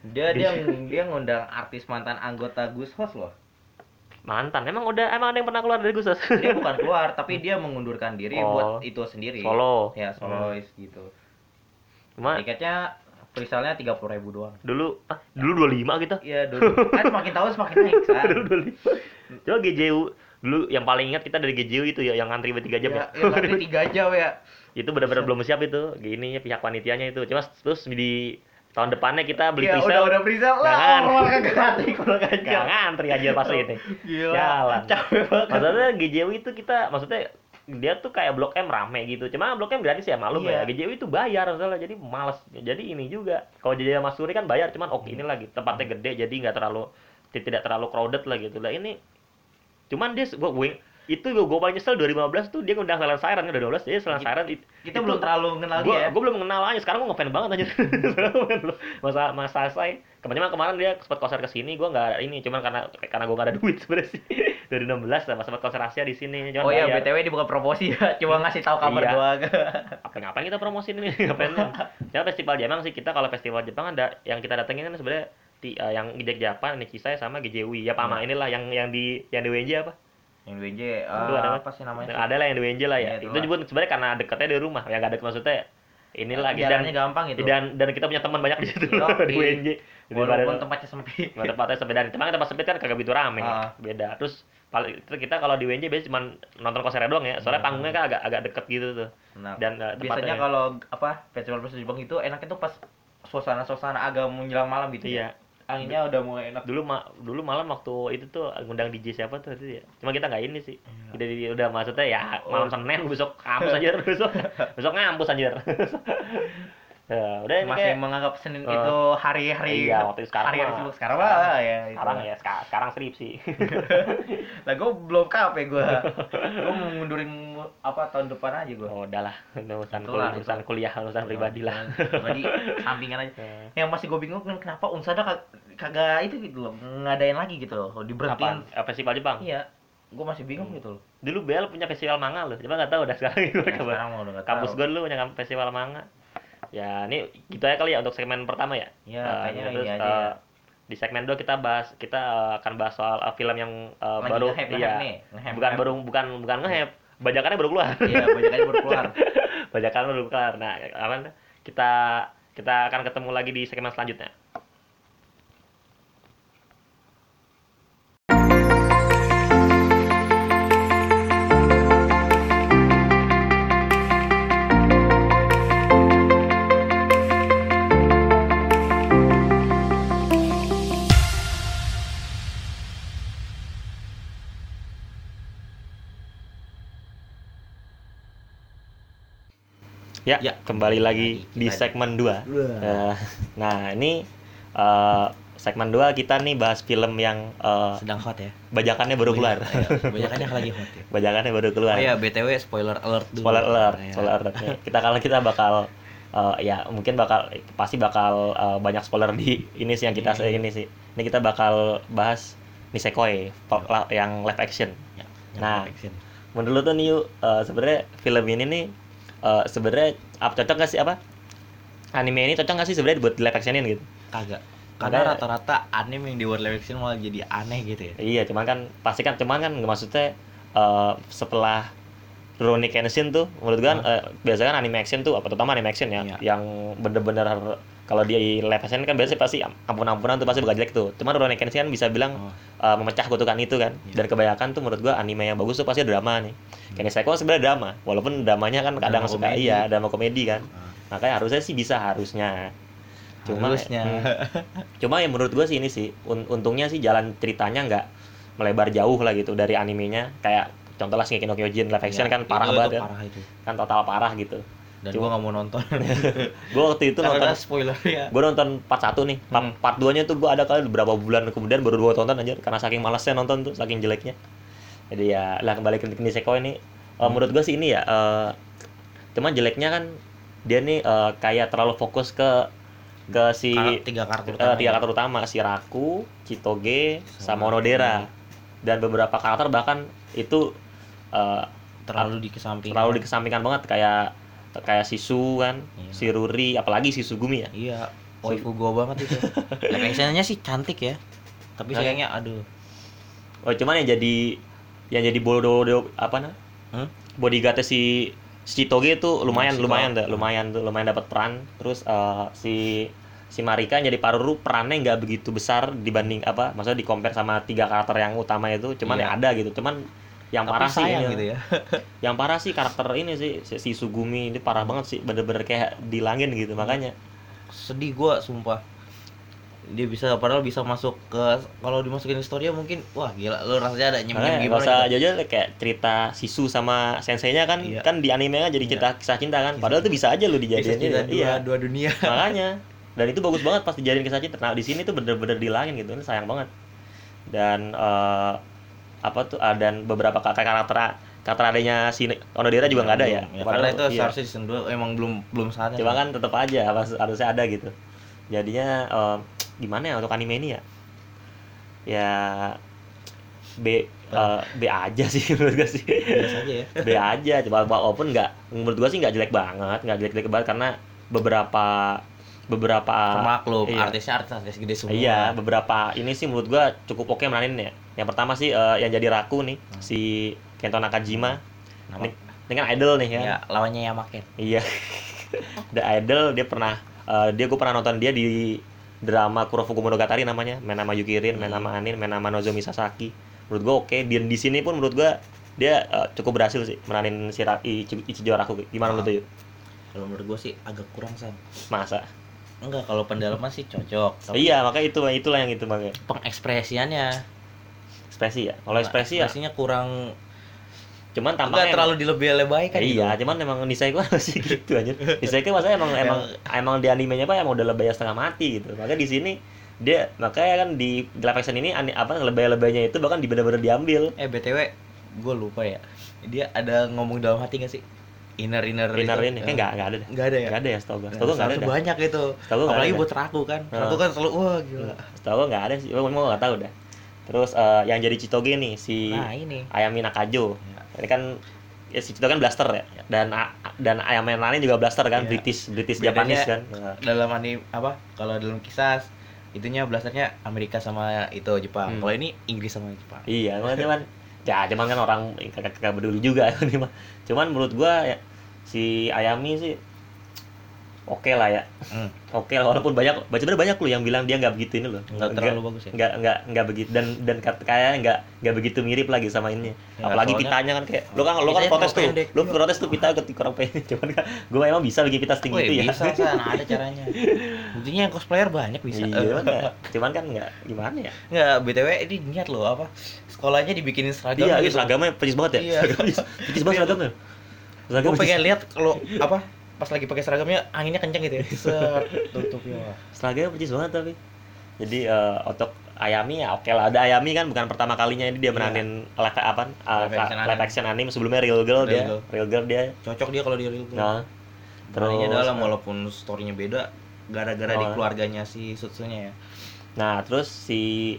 S1: Dia dia dia ngundang artis mantan anggota Gus Host loh.
S2: mantan? Emang udah emang ada yang pernah keluar dari Gusos
S1: Dia bukan [LAUGHS] keluar tapi dia mengundurkan diri
S2: Oh.
S1: buat itu sendiri.
S2: solo.
S1: Ya solois gitu.
S2: Cuma
S1: Tiketnya presale-nya tiga puluh ribu doang.
S2: dulu ah, dulu 25 gitu
S1: Iya dulu kan semakin tahun semakin naik [LAUGHS] kan.
S2: dulu 25 coba GJU dulu yang paling ingat kita dari GJU itu ya yang ngantri bertiga jam
S1: Ya,
S2: ya,
S1: ya nanti tiga [LAUGHS] jam ya.
S2: itu benar-benar belum siap itu gini pihak panitianya itu cuma terus di tahun depannya kita beli
S1: Iya, udah udah presale lah.
S2: Jangan.
S1: Orang ngantri kurang aja.
S2: ngantri aja pas ini
S1: Gila.
S2: Jalan.
S1: Capek banget.
S2: maksudnya GJW itu kita maksudnya dia tuh kayak blok M rame gitu. Cuma blok M gratis ya malu
S1: Iya.
S2: ya. GJW itu bayar masalah. Jadi males. Jadi ini juga kalau Jaya Masuri kan bayar cuman oke ini lagi. Tempatnya gede jadi nggak terlalu tidak terlalu crowded lah gitu. Lah ini cuman dia gua, gua itu gua, gua paling nyesel 2015 tuh dia ngundang Selen Siren kan udah 12 jadi Selen Siren it-
S1: Kita
S2: itu-
S1: belum terlalu kenal
S2: gua,
S1: dia. ya.
S2: gua belum mengenal aja. Sekarang gua ngefan banget aja. [LAUGHS] Masa masa saya kemarin kemarin dia sempat konser ke sini gua nggak ini. Cuman karena karena gua nggak ada duit sebenarnya sih dari 16 lah sempat konser Asia di sini
S1: Oh iya,
S2: bayar.
S1: BTW ini bukan promosi ya, [LAUGHS] cuma ngasih tahu kabar
S2: Iya.
S1: doang. [LAUGHS]
S2: apa ngapain kita promosiin ini [LAUGHS] ngapain ya festival Jepang sih kita kalau festival Jepang ada yang kita datengin kan sebenarnya di, eh, yang Gijek Japan, Nikisai sama GJW ya pama
S1: Hmm.
S2: inilah yang yang di yang di WNJ apa
S1: Yang WJ,
S2: Itu
S1: eh,
S2: ada
S1: apa sih namanya?
S2: ada lah yang di WNJ lah ya
S1: Iya,
S2: itu juga sebenarnya karena dekatnya di rumah ya nggak deket maksudnya inilah dan
S1: Jalannya gampang gitu.
S2: dan dan kita punya teman banyak di situ di. WNJ
S1: Walaupun tempatnya sempit.
S2: Tempatnya sempit dan tempat tempat sempit kan kagak begitu rame
S1: Ah.
S2: beda terus paling kita kalau di WNJ biasanya cuma nonton konsernya doang ya soalnya panggungnya kan agak agak deket gitu tuh
S1: Nah,
S2: dan eh,
S1: biasanya kalau apa festival festival Jepang itu enaknya tuh pas suasana-suasana agak menjelang malam gitu
S2: iya
S1: ya. Anginnya udah mulai enak.
S2: dulu ma dulu malam waktu itu tuh ngundang DJ siapa tuh itu ya cuma kita nggak ini sih
S1: Iya.
S2: udah udah maksudnya ya
S1: Oh.
S2: malam senin besok [LAUGHS] kampus aja besok besok ngampus anjir [LAUGHS] ya udah
S1: Masih
S2: kayak
S1: menganggap Senin
S2: Eh,
S1: itu hari-hari
S2: iya, waktu itu sekarang
S1: hari-hari
S2: mah.
S1: sibuk sekarang lah ya. itu.
S2: sekarang ya sekarang, sekarang skripsi [LAUGHS]
S1: Lah gue belum kape gue. gue mau mundurin apa tahun depan aja gue.
S2: oh udahlah urusan kuliah urusan kuliah urusan pribadi lah
S1: Pribadi sampingan aja.
S2: Eh, [LAUGHS]
S1: Yang masih gue bingung kan kenapa Unsada kag- kagak itu gitu loh ngadain lagi gitu loh
S2: apa
S1: diberhentiin
S2: Eh, festival Jepang
S1: iya
S3: gue masih bingung gitu loh
S2: Dulu BL punya festival manga loh. Coba nggak tahu dah sekarang
S3: Yang
S2: kabar.
S3: sekarang mau udah
S2: Kampus gue dulu punya festival manga. Ya, ini gitu aja kali ya untuk segmen pertama ya.
S3: Ya,
S2: Eh,
S3: kayaknya
S2: terus,
S3: ini aja ya.
S2: Di segmen 2 kita bahas kita eh, akan bahas soal film yang eh,
S3: Lagi
S2: baru
S3: nge-hype,
S2: iya.
S3: nih, nge-hype,
S2: bukan
S3: nge-hype.
S2: baru bukan bukan nge-hype. Bajakannya baru keluar.
S3: iya banyak aja baru keluar [LAUGHS]
S2: Bajakan baru keluar. Nah, apa kita kita akan ketemu lagi di segmen selanjutnya. Ya,
S3: Ya,
S2: kembali lagi di segmen 2.
S3: Wah.
S2: nah, ini eh, segmen 2 kita nih bahas film yang eh,
S1: sedang hot ya
S2: bajakannya baru keluar.
S1: banyakannya lagi hot ya [LAUGHS]
S2: bajakannya baru keluar.
S1: oh ya btw spoiler alert dulu
S2: spoiler alert,
S1: Ya.
S2: spoiler alert. Nih, kita kalau kita bakal eh, ya mungkin bakal pasti bakal eh, banyak spoiler di ini sih yang kita
S1: Iya.
S2: ini sih. Ini kita bakal bahas Nisekoi yang live action.
S1: Ya, yang
S2: Nah.
S1: action.
S2: Menurut tuh nih Yu, eh, sebenarnya film ini nih eh, sebenarnya apa cocok gak sih apa? Anime ini cocok gak sih sebenarnya buat live actionin gitu?
S1: kagak karena rata-rata anime yang di world live action malah jadi aneh gitu ya
S2: Iya, cuman kan pasti kan cuman kan maksudnya eh, setelah Rurouni Kenshin tuh menurut gua kan eh, biasanya kan anime action tuh apa terutama anime action ya
S1: Iya.
S2: yang bener-bener kalau dia di live action kan biasanya pasti ampun-ampunan tuh pasti bakal jelek tuh. Cuman Rurouni Kenshin kan bisa bilang
S1: Oh.
S2: eh, memecah kutukan itu kan.
S1: Iya.
S2: Dan kebanyakan tuh menurut gua anime yang bagus tuh pasti drama nih. Kayak Nisekoi sebenarnya drama, walaupun dramanya kan kadang
S1: Drama
S2: suka
S1: komedi.
S2: iya drama komedi kan.
S1: Ah.
S2: Makanya harusnya sih bisa harusnya. Cuma
S1: harusnya
S2: hmm, Cuma yang menurut gue sih ini sih un- untungnya sih jalan ceritanya nggak melebar jauh lah gitu dari animenya kayak contoh lah Shingeki no Kyojin live action
S1: Ya,
S2: kan parah
S1: itu-
S2: banget
S1: itu
S2: kan
S1: parah itu
S2: kan total parah gitu
S1: dan
S2: Cuma-
S1: gua nggak mau nonton. [LAUGHS]
S2: Gue waktu itu
S1: karena
S2: nonton
S1: spoiler ya
S2: gue nonton part 1 nih. Part,
S1: Hmm.
S2: part 2 nya tuh gue ada kali beberapa bulan kemudian baru gue tonton aja karena saking malasnya nonton tuh saking jeleknya. Jadi ya lah kembali ke Nisekoi ini eh,
S1: Hmm.
S2: menurut gue sih ini ya eh, cuman jeleknya kan dia nih eh, kayak terlalu fokus ke ke si
S1: Kar- tiga karakter
S2: Eh,
S1: utama
S2: tiga
S1: ya.
S2: karakter utama si Raku, Chitoge, sama Onodera dan beberapa karakter bahkan itu eh,
S1: terlalu dikesampingkan.
S2: terlalu dikesampingkan banget. Kayak kayak Sisu kan,
S1: Iya.
S2: si Ruri, apalagi si Sugumi ya.
S1: iya waifu gua banget itu [LAUGHS] live actionnya sih cantik ya tapi
S2: Nah,
S1: sayangnya aduh
S2: Oh cuman yang jadi yang jadi bodoh apa nah?
S1: Hmm?
S2: Bodyguardnya si si Chitoge itu lumayan
S1: Si
S2: lumayan
S1: Ko-
S2: deh, lumayan tuh lumayan dapat peran. Terus eh, si si Marika yang jadi Paruru perannya nggak begitu besar dibanding apa maksudnya di compare sama tiga karakter yang utama itu cuman
S1: Iya.
S2: ya ada gitu cuman yang
S1: tapi
S2: parah sih
S1: sayang
S2: ini-
S1: gitu ya. [LAUGHS]
S2: Yang parah sih karakter ini sih si, si Sugumi ini parah banget sih bener-bener kayak dilangin gitu makanya.
S1: Sedih gua sumpah. Dia bisa padahal bisa masuk ke kalau dimasukin historia mungkin wah gila lu rasanya ada nyem nyem gimana
S2: usah
S1: gitu.
S2: jauh kayak cerita Sisu sama senseinya kan
S1: Iya.
S2: kan di anime kan jadi
S1: Iya.
S2: cerita kisah cinta kan. Padahal tuh bisa aja lu dijadiin ini.
S1: dua,
S2: iya.
S1: dua dunia. [LAUGHS]
S2: Makanya. Dan itu bagus banget pas dijadiin kisah cinta. Nah di sini tuh bener-bener dilangin gitu ini sayang banget. Dan eh, apa tuh ah, dan beberapa kakak karakter karakter adanya si Onodera juga nggak ada ya,
S1: ya
S2: Padahal-
S1: karena itu
S2: iya.
S1: seharusnya season 2 emang belum belum saatnya
S2: cuma kan tetap aja harus harusnya ada gitu. Jadinya eh, gimana ya untuk anime ini ya? Ya B eh, B aja sih [LAUGHS] menurut gue sih.
S1: Biasa aja ya.
S2: B aja coba walaupun nggak menurut gua sih nggak jelek banget nggak jelek jelek banget karena beberapa beberapa
S1: maklum
S2: iya.
S1: artisnya artis artis gede semua.
S2: Iya beberapa ini sih menurut gua cukup oke meranin ya yang pertama sih eh, yang jadi Raku nih si Kento Nakajima.
S1: Nama-
S2: ini, ini kan idol nih ya.
S1: Ya lawannya Yamaken.
S2: Iya. [LAUGHS] The Idol dia pernah eh, dia gue pernah nonton dia di drama Kurofuku Monogatari namanya. Main nama Yukirin main
S1: Hmm.
S2: nama Anin main nama Nozomi Sasaki. Menurut gue oke dan di sini pun menurut gua dia eh, cukup berhasil sih meranin si Ichijo Raku. Gimana menurut lu Yu?
S1: kalau menurut gua sih agak kurang san
S2: masa?
S1: Enggak kalau pendalaman sih cocok tapi
S2: iya makanya itu itulah yang itu makanya.
S1: pengekspresiannya
S2: ekspresi ya. Kalau ekspresi ya.
S1: ekspresinya kurang
S2: cuman
S1: enggak
S2: tampaknya
S1: terlalu dilebih-lebihkan gitu.
S2: iya cuman emang Nisaiko [LAUGHS] masih gitu aja Nisaiko masa emang emang emang di animenya apa emang udah lebay setengah mati gitu. Makanya di sini dia makanya kan di live action ini apa lebay-lebaynya itu bahkan di bener-bener diambil.
S1: Eh btw gue lupa ya. Dia ada ngomong dalam hati gak sih? Inner inner
S2: Inner ini. Kayak nggak nggak ada
S1: nggak ada ya?
S2: Nggak ada ya setahu gue
S1: Nah,
S2: setahu gue nggak ada.
S1: banyak itu.
S2: Setahu gua
S1: apalagi buat raku kan.
S2: Nah.
S1: raku kan selalu wah gila.
S2: Setahu gue nggak ada sih. Gue mau nggak tahu dah terus eh, yang jadi Chitoge nih si
S1: Nah, ini.
S2: Ayami Nakajo
S1: Ya.
S2: ini kan ya si Chitoge kan blaster ya dan dan Ayami yang lain juga blaster kan
S1: Iya.
S2: British British
S1: Bedanya-
S2: Japanese kan Nah.
S1: Dalam anime apa? Kalau dalam kisah itunya blasternya Amerika sama itu Jepang.
S2: Hmm.
S1: Kalau ini Inggris sama Jepang.
S2: Iya, cuman cuman [LAUGHS] ya cuman kan orang kagak kagak peduli juga ini mah. Cuman menurut gua ya si Ayami sih oke lah ya.
S1: Hmm.
S2: Oke lah walaupun banyak baca banyak loh yang bilang dia nggak begitu ini loh.
S1: Nggak terlalu bagus ya?
S2: Nggak nggak nggak begitu dan dan kayaknya nggak nggak begitu mirip lagi sama ini.
S1: Ya,
S2: Apalagi
S1: soalnya-
S2: pitanya kan kayak lo kan lo kan protes tuh. Lo protes tuh pita ke kurang pendek. [LAUGHS] Cuman kan gua emang bisa bikin pita setinggi
S1: Wih,
S2: itu ya.
S1: bisa, San. ada [LAUGHS] caranya. Buktinya yang cosplayer banyak bisa.
S2: Iya, cuman nggak- cuman kan nggak gimana ya.
S1: Nggak, BTW ini niat loh apa? Sekolahnya dibikinin seragam.
S2: Iya,
S1: gitu.
S2: seragamnya percis banget ya.
S1: Iya. [LAUGHS]
S2: Percis banget seragamnya. Seragam
S1: Gue pengen lihat kalau apa pas lagi pakai seragamnya anginnya kenceng gitu ya. Set, tutupnya. Wah.
S2: Seragamnya percis banget tapi. Jadi eh, untuk Ayami ya oke lah. Ada Ayami kan bukan pertama kalinya ini dia
S1: Iya.
S2: meranin live apa? eh,
S1: Live action anime.
S2: action anime sebelumnya Real Girl
S1: Real
S2: dia.
S1: Girl.
S2: Real Girl dia.
S1: Cocok dia kalau di real Girl.
S2: Nah, terus
S1: dalam walaupun storynya beda gara-gara di
S2: Oh.
S1: keluarganya si Sutsunya ya.
S2: Nah, terus si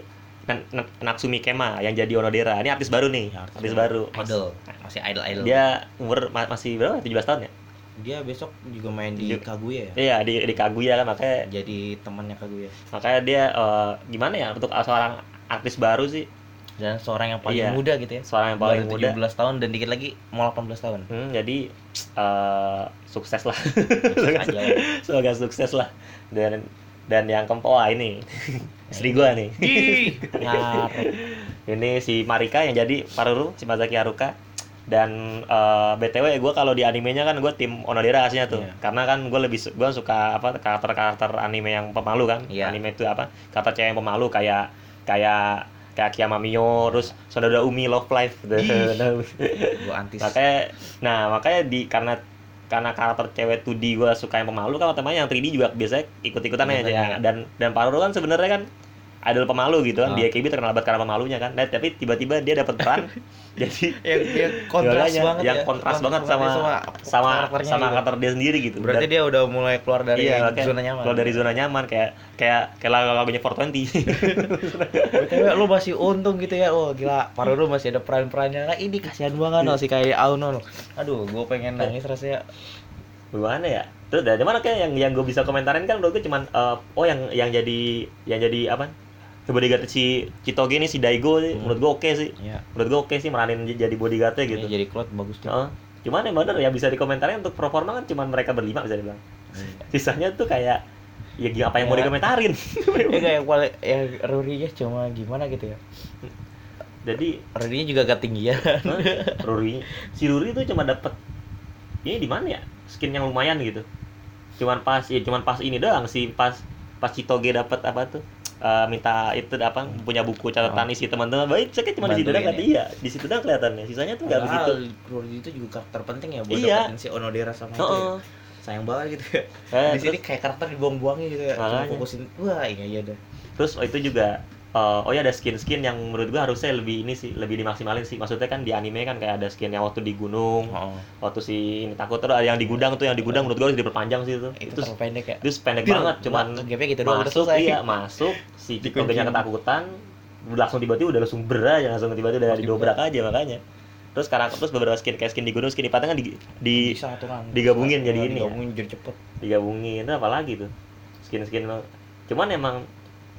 S2: Natsumi Kema yang jadi Onodera. Ini artis baru nih.
S1: Ya,
S2: artis, baru.
S1: Idol. Masih idol idol.
S2: Dia umur ma- masih berapa? 17 tahun ya?
S1: Dia besok juga main di. Kaguya ya.
S2: Iya, di di Kaguya kan makanya
S1: Jadi temannya Kaguya.
S2: makanya dia eh, gimana ya untuk seorang artis baru sih
S1: Dan seorang yang paling
S2: Iya.
S1: muda gitu ya.
S2: seorang yang paling
S1: Baru
S2: muda
S1: 17 tahun dan dikit lagi mau 18 tahun.
S2: Hmm, jadi [TSK] eh, sukses lah.
S1: Sukses aja.
S2: Semoga sukses lah. Dan dan yang keempat wah ini [LAUGHS] istri gua nih. [LAUGHS] Ini si Marika yang jadi Paruru, Shimazaki Haruka. Dan eh, BTW gue kalau di animenya kan gue tim Onodera aslinya tuh.
S1: Iya.
S2: Karena kan gue lebih gua suka apa karakter-karakter anime yang pemalu kan.
S1: Iya.
S2: Anime itu apa? Karakter cewek yang pemalu kayak kayak kayak Kiyama Mio, terus Saudara Umi Love Life. [LAUGHS]
S1: Gua [LAUGHS] antis.
S2: makanya nah makanya di karena karena karakter cewek 2D gue suka yang pemalu kan otomatis yang 3D juga biasanya ikut-ikutan aja ya.
S1: iya.
S2: dan dan Paruru kan sebenarnya kan idol pemalu gitu kan
S1: Ah.
S2: di AKB terkenal banget karena pemalunya kan nah, tapi tiba-tiba dia dapat peran [LAUGHS] jadi
S1: yang, yang [LAUGHS] kontras banget
S2: yang
S1: ya.
S2: kontras banget sama sama sama,
S1: karakternya gitu.
S2: karakter dia sendiri gitu
S1: Berarti
S2: Dan-
S1: dia udah mulai keluar dari
S2: iya, makanya
S1: zona nyaman.
S2: keluar dari zona nyaman kayak kayak kayak lagu-lagunya 420
S1: BTW [LAUGHS] lu masih untung gitu ya. Oh, gila. Paruru masih ada peran-perannya. Nah, ini kasihan banget no, si kayak Auno. no. Aduh, gue pengen nangis rasanya.
S2: gimana ya terus dari mana kayak yang yang gue bisa komentarin kan menurut gue cuman eh, oh yang yang jadi yang jadi apa bodyguard si Chitoge ini si Daigo sih
S1: Hmm.
S2: menurut gue oke sih
S1: Iya.
S2: menurut gue oke sih meranin jadi bodyguardnya gitu
S1: Ini jadi Cloud bagus tuh.
S2: Cuman yang bener ya bisa dikomentarin untuk performa kan cuman mereka berlima bisa dibilang [LAUGHS] sisanya tuh kayak ya apa yang mau [LAUGHS]
S1: Ya.
S2: dikomentarin
S1: Ya kayak yang yang Ruri-nya cuma gimana gitu ya.
S2: jadi
S1: Ruri-nya juga agak tinggi ya.
S2: Ruri si Ruri tuh cuma dapet ini di mana ya skin yang lumayan gitu cuman pas ya cuman pas ini doang sih pas pas Chitoge dapet apa tuh eh, minta itu apa punya buku catatan
S1: Oh.
S2: isi teman-teman baik saya cuma di situ doang kan iya di situ doang kelihatannya sisanya tuh nggak begitu
S1: Ruri itu juga karakter penting ya buat
S2: Iya.
S1: si Onodera sama itu.
S2: Heeh.
S1: ya. Sayang banget gitu ya.
S2: Eh,
S1: di sini kayak karakter dibuang-buangnya gitu ya.
S2: Makanya.
S1: fokusin wah iya iya dah.
S2: terus oh, itu juga eh, oh ya ada skin-skin yang menurut gua harusnya lebih ini sih lebih dimaksimalin sih. Maksudnya kan di anime kan kayak ada skin yang waktu di gunung
S1: Oh.
S2: waktu si ini takut terus ada yang di gudang tuh yang di gudang menurut gua harus diperpanjang sih itu.
S1: Itu
S2: itu
S1: pendek ya.
S2: itu pendek
S1: Bir,
S2: banget cuman
S1: gapnya gitu doang
S2: masuk iya masuk si. Chitoge ketakutan langsung tiba-tiba udah langsung ber aja langsung tiba-tiba udah didobrak aja makanya. Terus sekarang terus beberapa skin kayak skin di gunung skin di pantai kan di, di digabungin jadi ini ya?
S1: digabungin jadi cepet.
S2: Digabungin itu apalagi tuh? Skin-skin lo- cuman emang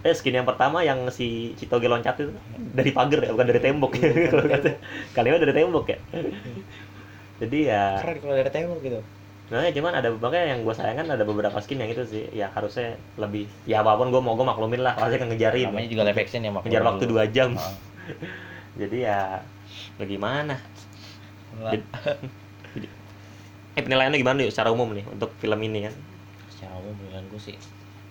S2: eh skin yang pertama yang si Chitoge loncat itu dari pagar ya bukan dari tembok. [LAUGHS] Kalau kata kalian dari tembok ya. Jadi ya
S1: keren kalau dari tembok gitu.
S2: Nah ya cuman ada makanya yang gue sayangkan ada beberapa skin yang itu sih ya harusnya lebih ya apa pun gue mau gue maklumin lah pasti kan ngejarin.
S1: Namanya juga live action ya
S2: ngejar waktu dua jam.
S1: Ah. [LAUGHS]
S2: jadi ya bagaimana? [LAUGHS] Eh penilaiannya gimana yuk secara umum nih untuk film ini kan?
S1: Secara umum bilang gue sih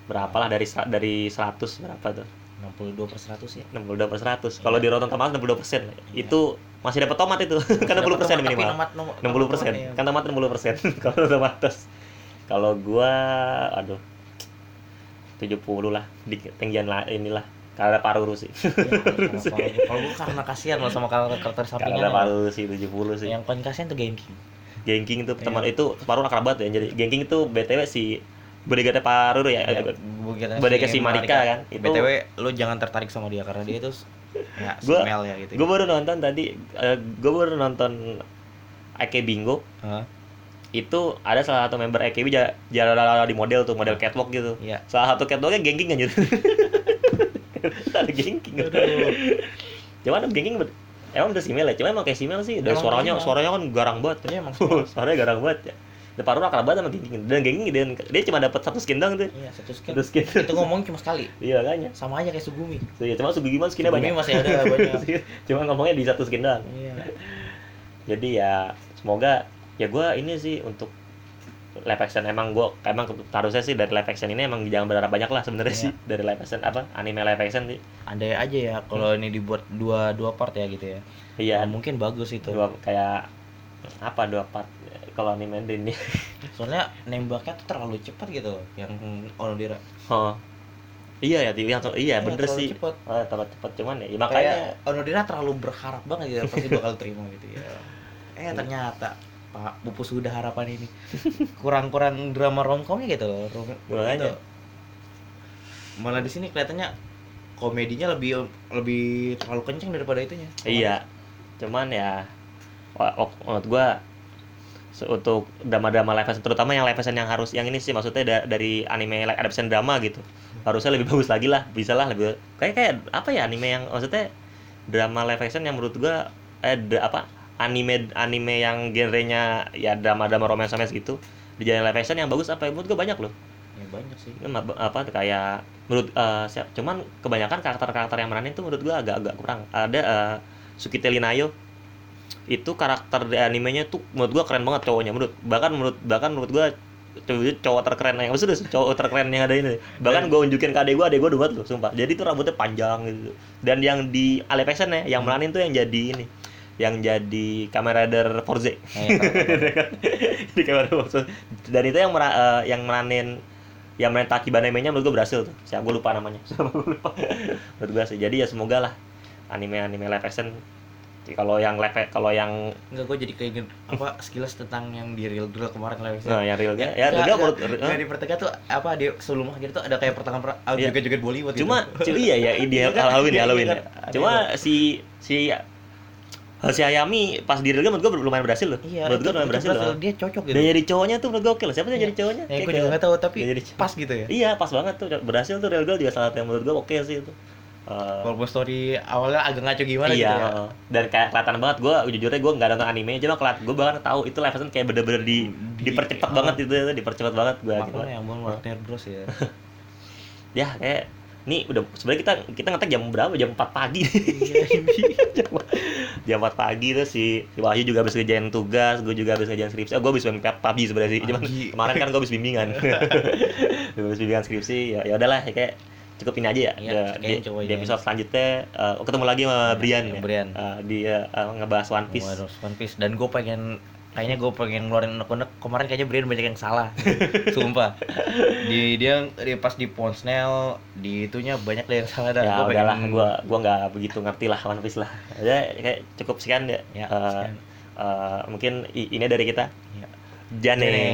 S2: berapa lah dari dari 100 berapa tuh?
S1: 62 per 100 ya.
S2: 62 per 100 kalau di Rotten Tomatoes 62 persen. Itu masih dapat tomat itu. [LAUGHS] Kan 60 persen minimal.
S1: nomad- nomad-
S2: 60 persen.
S1: nomad-
S2: kan tomat 60 persen. [LAUGHS] kalau tomatoes kalau gua aduh. 70 lah. Di tinggian lah inilah. Karena ada paruru sih
S1: Ya, kalau gue karena kasihan loh sama karakter karakter
S2: karena
S1: sampingan
S2: ada paruru sih 70 sih.
S1: Yang paling kasihan tuh Genki.
S2: Genking itu teman
S1: Iya.
S2: itu paru akrabat ya. Jadi Genking itu btw si bodyguardnya paruru ya,
S1: Ya,
S2: Eh, Badai ke si Marika kan, itu-
S1: btw lu jangan tertarik sama dia karena dia tuh ya
S2: Gua-
S1: smell ya gitu.
S2: gue baru nonton tadi gue baru nonton Ake Bingo.
S1: Hah?
S2: itu ada salah satu member AKB ja- jalan di model tuh model catwalk gitu.
S1: Iya.
S2: salah satu catwalknya gengking anjir. [LAUGHS] Ada gengking. Cuman gengking emang udah simel ya? Cuma emang kayak simel sih. Dan
S1: Emang
S2: suaranya suaranya kan garang banget.
S1: Iya, emang [LAUGHS]
S2: suaranya garang banget ya Depan orang akrab banget sama gengking dan gengking dia, dia cuma dapat satu skin doang tuh.
S1: Iya satu skin.
S2: Satu skin.
S1: Itu ngomong cuma sekali.
S2: Iya kayaknya
S1: sama aja kayak Sugumi.
S2: Iya, cuma Sugigi mah skinnya
S1: Sugumi
S2: banyak.
S1: masih ada banyak. [LAUGHS]
S2: Cuma ngomongnya di satu skin doang.
S1: Iya.
S2: Jadi ya semoga ya gue ini sih untuk live action. Emang gue emang harusnya sih dari live action ini emang jangan berharap banyak lah sebenarnya
S1: Iya.
S2: sih. Dari live action apa anime live action sih.
S1: Andai aja ya kalau ini dibuat dua dua part ya gitu ya.
S2: Iya.
S1: Nah, mungkin bagus itu.
S2: Dua kayak apa dua part kalau anime ini [LAUGHS]
S1: soalnya nembaknya tuh terlalu cepat gitu loh, yang Onodira
S2: oh. Iya ya yang iya
S1: Iya,
S2: bener
S1: terlalu
S2: sih.
S1: cepet.
S2: oh, terlalu cepet. Cuman ya, ya
S1: kayak
S2: makanya
S1: Onodira terlalu berharap banget gitu pasti bakal terima gitu ya. [LAUGHS] Eh ternyata Pak pupus sudah harapan ini kurang-kurang drama romcomnya gitu loh rom gitu. malah di sini kelihatannya komedinya lebih lebih terlalu kenceng daripada itunya.
S2: Iya. Cuman ya menurut gua se- untuk drama-drama live action terutama yang live action yang harus yang ini sih maksudnya da- dari anime live adaptation drama gitu. Harusnya lebih [LAUGHS] bagus lagi lah bisa lah lebih kayak kayak apa ya anime yang maksudnya drama live action yang menurut gua eh dra- apa anime anime yang genrenya ya drama-drama romance romance gitu di jalan live action yang bagus apa ya? menurut gua banyak loh.
S1: Ya banyak sih.
S2: Apa kayak menurut eh, siap cuman kebanyakan karakter-karakter yang meranin tuh menurut gua agak-agak kurang. Ada eh, Sukite Linayo itu karakter di animenya tuh menurut gua keren banget cowoknya menurut bahkan menurut bahkan menurut gua cowok cowok terkeren yang maksudnya cowok terkeren yang ada ini. Bahkan gua unjukin ke adek gua adek gua udah buat loh sumpah. Jadi tuh rambutnya panjang gitu. Dan yang di action ya yang meranin tuh yang jadi ini yang jadi kamerader Forze
S1: Nah, ya, tahu. [LAUGHS]
S2: di kamera Forze dan itu yang mera- eh, yang meranin yang main Taki Banemenya menurut gue berhasil tuh. Siapa gue lupa namanya. Gue [LAUGHS] lupa menurut gue sih. Jadi ya semoga lah anime anime live action kalau yang live kalau yang
S1: Enggak, gue jadi keinget apa sekilas tentang yang di real drill kemarin lah
S2: nah, yang real ya, ya real menurut
S1: di pertengah tuh apa di sebelum akhir tuh ada kayak pertengahan per, ah,
S2: Iya.
S1: joget-joget Bollywood gitu.
S2: cuma cu- iya ya ide
S1: Iya kan?
S2: Halloween
S1: Iya,
S2: Halloween
S1: iya
S2: ya.
S1: kan?
S2: cuma si si si Hayami pas di real menurut gue lumayan berhasil loh
S1: iya,
S2: menurut gue lumayan berhasil loh
S1: Dia cocok gitu.
S2: dan jadi cowoknya tuh menurut gue oke loh siapa yang
S1: Iya.
S2: jadi cowoknya
S1: Ya, gue juga nggak tahu tapi
S2: Dia
S1: pas gitu ya.
S2: iya pas banget tuh berhasil tuh real girl juga salah satu yang menurut gue oke sih itu Eh,
S1: Walaupun story awalnya agak ngaco gimana
S2: iya,
S1: gitu ya.
S2: heeh. dan kayak kelihatan banget gue jujurnya gue nggak nonton anime cuma kelihatan gue bahkan tahu itu live action kayak bener-bener di,
S1: Di-
S2: dipercepat
S1: ah.
S2: banget itu dipercepat banget gue
S1: Makanya yang mau Warner Bros ya. [LAUGHS]
S2: ya kayak nih udah sebenarnya kita kita ngetek jam berapa jam 4 pagi
S1: Iya, [LAUGHS]
S2: jam, jam 4 pagi tuh si, si Wahyu juga habis ngerjain tugas gue juga habis ngerjain skripsi oh, gue habis main PUBG sebenarnya sih cuman kemarin kan gue habis bimbingan [LAUGHS] habis bimbingan skripsi ya ya udahlah ya kayak cukup ini aja ya,
S1: Iya,
S2: Ya, di, di episode selanjutnya eh, ketemu lagi sama Brian
S1: Iya,
S2: ya.
S1: Brian.
S2: Eh, di eh, eh, ngebahas One Piece.
S1: Waduh, One Piece. Dan gue pengen kayaknya gue pengen ngeluarin unek-unek. Kemarin kayaknya Brian banyak yang salah. [LAUGHS] Sumpah. Di dia, dia pas di Ponsnel di itunya banyak deh yang salah dah.
S2: Ya udahlah
S1: pengen-
S2: gua gua nggak begitu ngerti lah One Piece lah. Ya kayak cukup sekian ya,
S1: Ya,
S2: Eh,
S1: sekian.
S2: eh, mungkin ini dari kita.
S1: Ya.
S2: Jane.
S1: Jane.